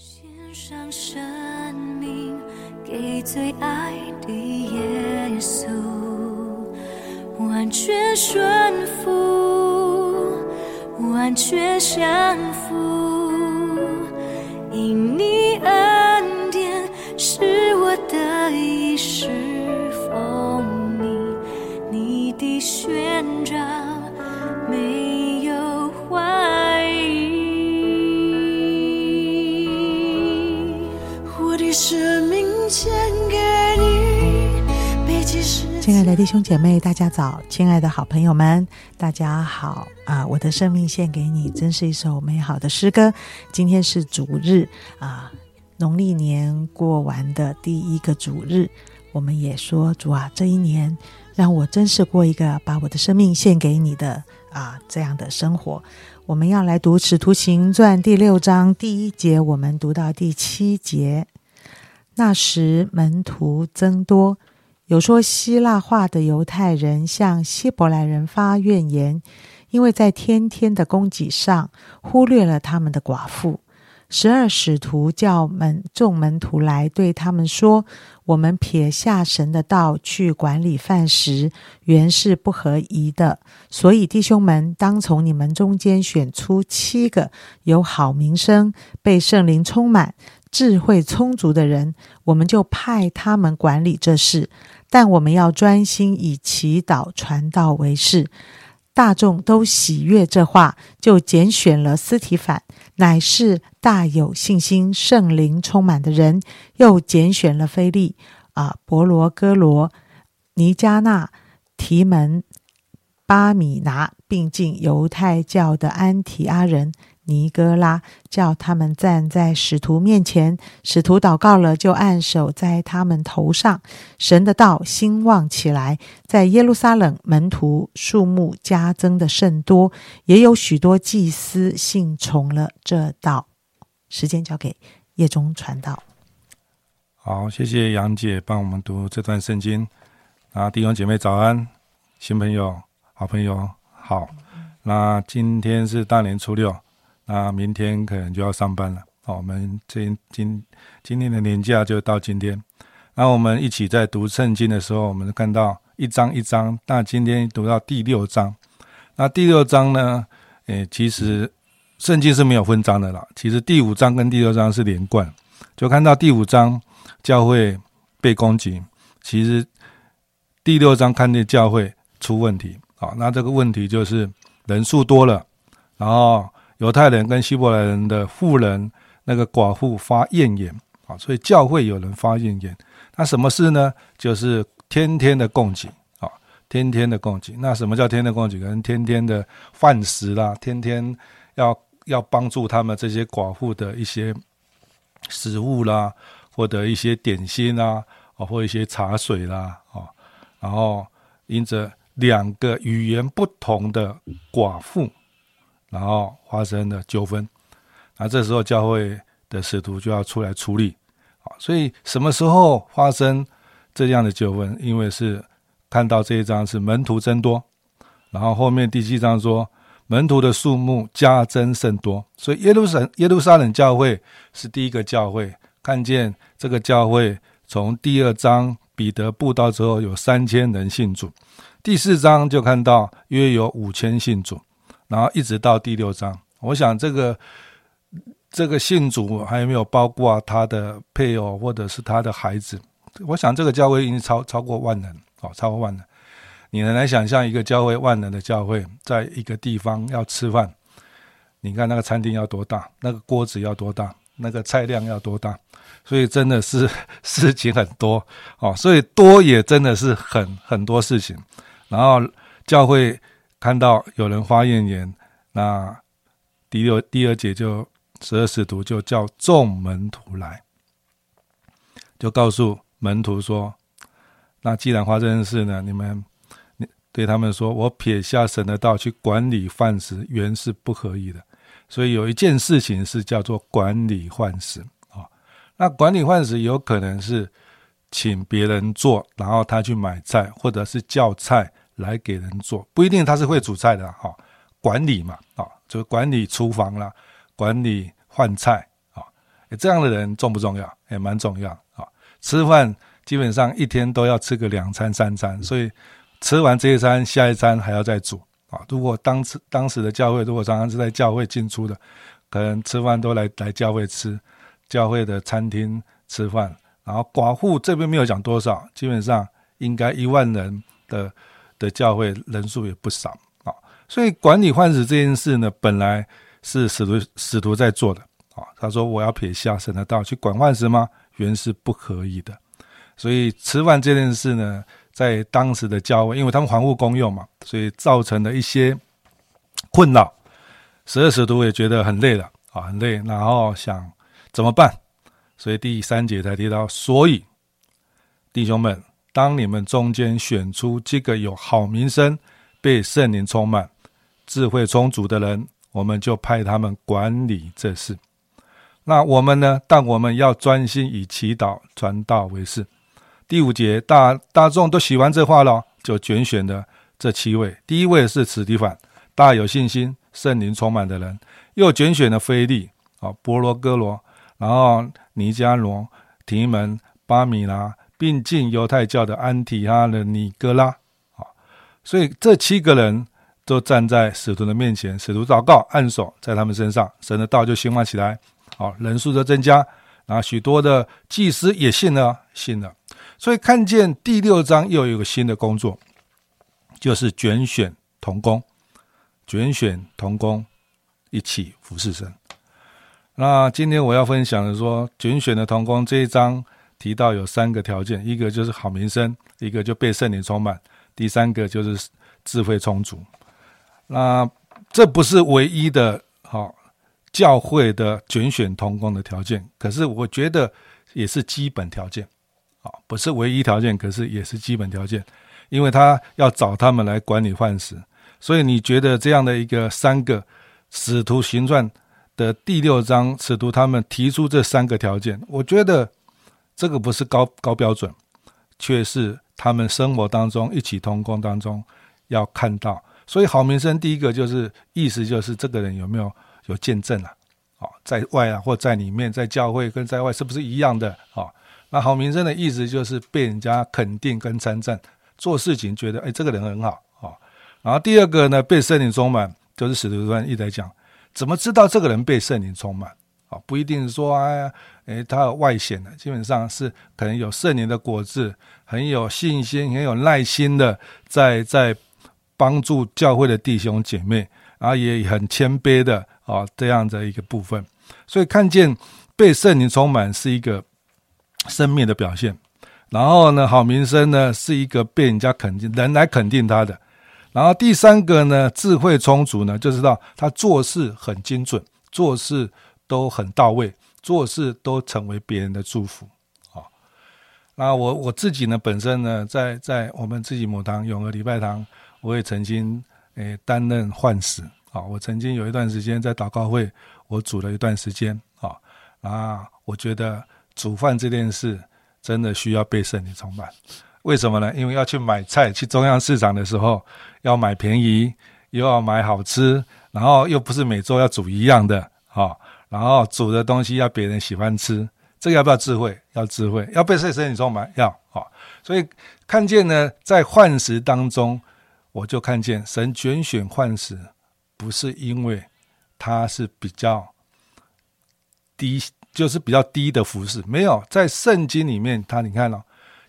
献上生命给最爱的耶稣，完全顺服，完全降服，因你恩典是我的衣食奉你，你的宣亲爱的弟兄姐妹，大家早！亲爱的好朋友们，大家好啊！我的生命献给你，真是一首美好的诗歌。今天是主日啊，农历年过完的第一个主日，我们也说主啊，这一年让我真是过一个把我的生命献给你的啊这样的生活。我们要来读《使徒行传》第六章第一节，我们读到第七节。那时门徒增多，有说希腊话的犹太人向希伯来人发怨言，因为在天天的供给上忽略了他们的寡妇。十二使徒叫门众门徒来，对他们说：“我们撇下神的道去管理饭食，原是不合宜的。所以弟兄们，当从你们中间选出七个有好名声、被圣灵充满、智慧充足的人，我们就派他们管理这事。但我们要专心以祈祷、传道为事。”大众都喜悦这话，就拣选了斯提反，乃是大有信心、圣灵充满的人；又拣选了菲利、啊伯罗哥罗、尼加纳、提门、巴米拿，并进犹太教的安提阿人尼哥拉，叫他们站在使徒面前。使徒祷告了，就按手在他们头上。神的道兴旺起来，在耶路撒冷门徒数目加增的甚多，也有许多祭司信从了这道。时间交给叶中传道。好，谢谢杨姐帮我们读这段圣经。啊，弟兄姐妹早安，新朋友、好朋友好。那今天是大年初六，那明天可能就要上班了。好，我们这今今天的年假就到今天。那我们一起在读圣经的时候，我们看到一章一章。那今天读到第六章，那第六章呢？诶，其实圣经是没有分章的啦。其实第五章跟第六章是连贯，就看到第五章教会被攻击，其实第六章看见教会出问题。好，那这个问题就是人数多了，然后犹太人跟希伯来人的富人那个寡妇发怨言，啊，所以教会有人发怨言。那什么事呢？就是天天的供给啊，天天的供给。那什么叫天天供给？可能天天的饭食啦，天天要要帮助他们这些寡妇的一些食物啦，或者一些点心啦，啊，或一些茶水啦，啊，然后因着两个语言不同的寡妇，然后发生了纠纷，那这时候教会的使徒就要出来处理。啊所以什么时候发生这样的纠纷？因为是看到这一章是门徒增多，然后后面第七章说门徒的数目加增甚多，所以耶路撒耶路撒冷教会是第一个教会。看见这个教会从第二章彼得布道之后有三千人信主，第四章就看到约有五千信主，然后一直到第六章，我想这个。这个信主还有没有包括他的配偶或者是他的孩子？我想这个教会已经超超过万人，哦，超过万人。你能来想象一个教会万人的教会，在一个地方要吃饭，你看那个餐厅要多大，那个锅子要多大，那个菜量要多大？所以真的是 事情很多哦，所以多也真的是很很多事情。然后教会看到有人发怨言，那第六第二节就。十二使徒就叫众门徒来，就告诉门徒说：“那既然发生这事呢，你们你对他们说，我撇下神的道去管理饭食，原是不可以的。所以有一件事情是叫做管理饭食啊。那管理饭食有可能是请别人做，然后他去买菜，或者是叫菜来给人做，不一定他是会煮菜的哈。管理嘛啊，就是管理厨房啦。”管理换菜啊，诶这样的人重不重要？也蛮重要啊。吃饭基本上一天都要吃个两餐三餐，所以吃完这一餐，下一餐还要再煮啊。如果当时当时的教会，如果常常是在教会进出的，可能吃饭都来来教会吃，教会的餐厅吃饭。然后寡妇这边没有讲多少，基本上应该一万人的的教会人数也不少啊。所以管理患死这件事呢，本来是使徒使徒在做的啊。他说我要撇下神的道去管患死吗？原是不可以的。所以吃饭这件事呢，在当时的教会，因为他们环护公用嘛，所以造成了一些困扰。十二使徒也觉得很累了啊，很累，然后想怎么办？所以第三节才提到，所以弟兄们，当你们中间选出几个有好名声、被圣灵充满、智慧充足的人，我们就派他们管理这事。那我们呢？但我们要专心以祈祷、传道为事。第五节，大大众都喜欢这话了，就拣选的这七位。第一位是此地凡，大有信心、圣灵充满的人；又拣选了菲利、啊波罗哥罗，然后。尼加罗、提门、巴米拉，并进犹太教的安提哈的尼哥拉，啊，所以这七个人都站在使徒的面前，使徒祷告，按手在他们身上，神的道就兴旺起来，好，人数就增加，然后许多的祭司也信了，信了，所以看见第六章又有一个新的工作，就是卷选童工，卷选童工一起服侍神。那今天我要分享的说，卷选的童工这一章提到有三个条件，一个就是好名声，一个就被圣灵充满，第三个就是智慧充足。那这不是唯一的，好教会的拣选童工的条件，可是我觉得也是基本条件，啊，不是唯一条件，可是也是基本条件，因为他要找他们来管理饭食，所以你觉得这样的一个三个使徒行传？的第六章，使徒他们提出这三个条件，我觉得这个不是高高标准，却是他们生活当中一起同工当中要看到。所以好名声第一个就是意思就是这个人有没有有见证啊？好，在外啊或在里面，在教会跟在外是不是一样的？好，那好名声的意思就是被人家肯定跟称赞，做事情觉得哎这个人很好啊。然后第二个呢，被圣灵充满，就是使徒传一直在讲。怎么知道这个人被圣灵充满？啊，不一定是说，哎，诶，他有外显的，基本上是可能有圣灵的果子，很有信心，很有耐心的，在在帮助教会的弟兄姐妹，然后也很谦卑的啊，这样的一个部分。所以看见被圣灵充满是一个生命的表现，然后呢，好名声呢是一个被人家肯定，人来肯定他的。然后第三个呢，智慧充足呢，就知道他做事很精准，做事都很到位，做事都成为别人的祝福啊。那我我自己呢，本身呢，在在我们自己母堂永和礼拜堂，我也曾经诶担任幻使啊。我曾经有一段时间在祷告会，我煮了一段时间啊。啊，我觉得煮饭这件事真的需要被圣灵充满。为什么呢？因为要去买菜，去中央市场的时候要买便宜，又要买好吃，然后又不是每周要煮一样的，哈，然后煮的东西要别人喜欢吃，这个要不要智慧？要智慧，要被谁神你充满？要，哈。所以看见呢，在幻时当中，我就看见神拣选幻时，不是因为他是比较低，就是比较低的服饰，没有在圣经里面，他你看了。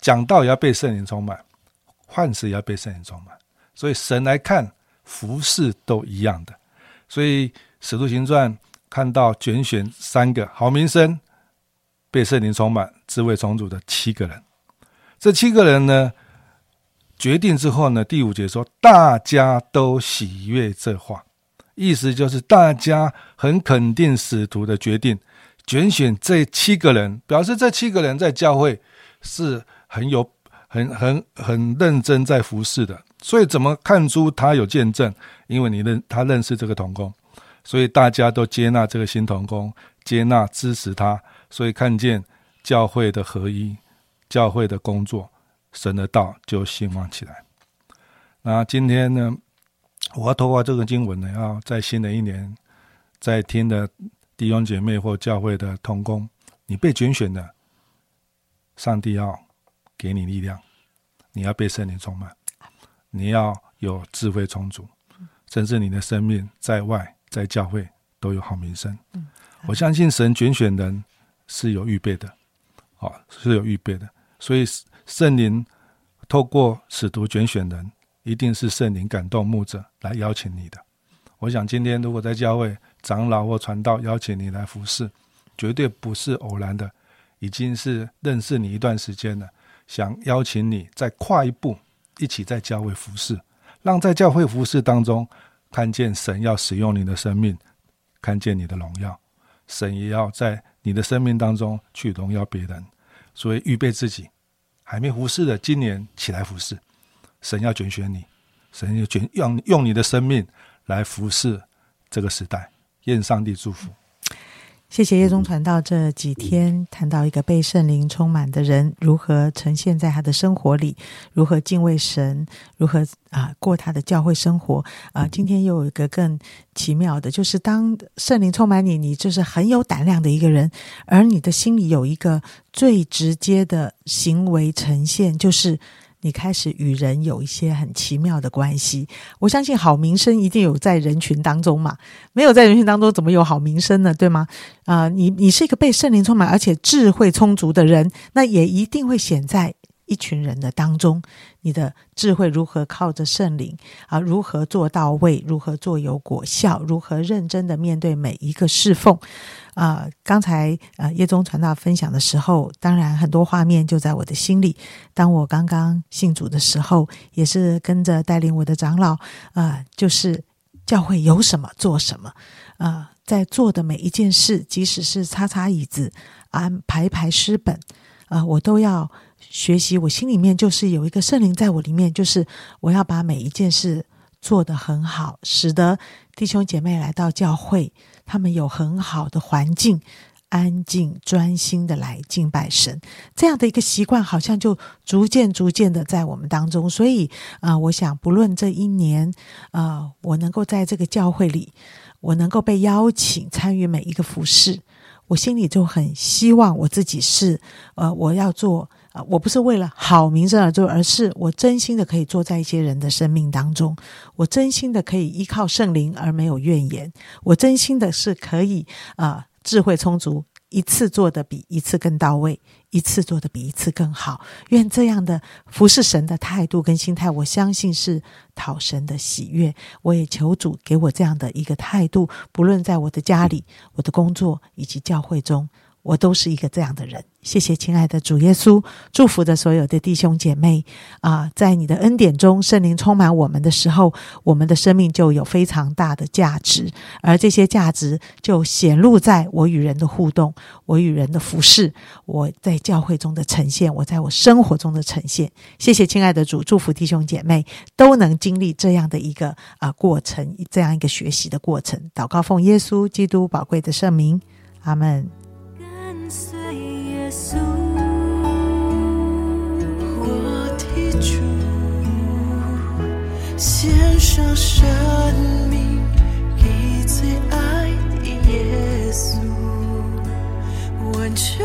讲道也要被圣灵充满，幻时也要被圣灵充满，所以神来看服饰都一样的。所以使徒行传看到拣选三个好名声、被圣灵充满、智慧充足的七个人，这七个人呢决定之后呢，第五节说大家都喜悦这话，意思就是大家很肯定使徒的决定，拣选这七个人，表示这七个人在教会是。很有很很很认真在服侍的，所以怎么看出他有见证？因为你认他认识这个童工，所以大家都接纳这个新童工，接纳支持他，所以看见教会的合一，教会的工作，神的道就兴旺起来。那今天呢，我要透过这个经文呢，要在新的一年，在听的弟兄姐妹或教会的童工，你被拣选的，上帝要给你力量，你要被圣灵充满，你要有智慧充足，甚至你的生命在外在教会都有好名声。我相信神拣选人是有预备的，啊是有预备的，所以圣灵透过使徒拣选人，一定是圣灵感动牧者来邀请你的。我想今天如果在教会，长老或传道邀请你来服侍，绝对不是偶然的，已经是认识你一段时间了，想邀请你再跨一步，一起在教会服侍，让在教会服侍当中看见神要使用你的生命，看见你的荣耀，神也要在你的生命当中去荣耀别人，所以预备自己，还没服侍的，今年起来服侍，神要拣选你，神要拣用用你的生命来服侍这个时代。愿上帝祝福。谢谢叶宗传道这几天谈到一个被圣灵充满的人如何呈现在他的生活里，如何敬畏神，如何啊过他的教会生活啊。今天又有一个更奇妙的，就是当圣灵充满你，你就是很有胆量的一个人，而你的心里有一个最直接的行为呈现，就是。你开始与人有一些很奇妙的关系，我相信好名声一定有在人群当中嘛？没有在人群当中，怎么有好名声呢？对吗？啊，你你是一个被圣灵充满而且智慧充足的人，那也一定会显在。一群人的当中，你的智慧如何靠着圣灵啊？如何做到位？如何做有果效？如何认真的面对每一个侍奉？啊，刚才呃叶宗传道分享的时候，当然很多画面就在我的心里。当我刚刚信主的时候，也是跟着带领我的长老啊，就是教会有什么做什么啊，在做的每一件事，即使是擦擦椅子、安排排诗本啊，我都要。学习，我心里面就是有一个圣灵在我里面，就是我要把每一件事做得很好，使得弟兄姐妹来到教会，他们有很好的环境，安静专心的来敬拜神，这样的一个习惯，好像就逐渐逐渐的在我们当中。所以啊，我想不论这一年啊，我能够在这个教会里，我能够被邀请参与每一个服饰，我心里就很希望我自己是呃，我要做。啊，我不是为了好名声而做，而是我真心的可以坐在一些人的生命当中，我真心的可以依靠圣灵而没有怨言，我真心的是可以啊，智慧充足，一次做的比一次更到位，一次做的比一次更好。愿这样的服侍神的态度跟心态，我相信是讨神的喜悦。我也求主给我这样的一个态度，不论在我的家里、我的工作以及教会中。我都是一个这样的人，谢谢亲爱的主耶稣，祝福的所有的弟兄姐妹啊，在你的恩典中，圣灵充满我们的时候，我们的生命就有非常大的价值，而这些价值就显露在我与人的互动，我与人的服饰，我在教会中的呈现，我在我生活中的呈现。谢谢亲爱的主，祝福弟兄姐妹都能经历这样的一个啊过程，这样一个学习的过程。祷告奉耶稣基督宝贵的圣名，阿门。我的主，献上生命给最爱的耶稣，完全。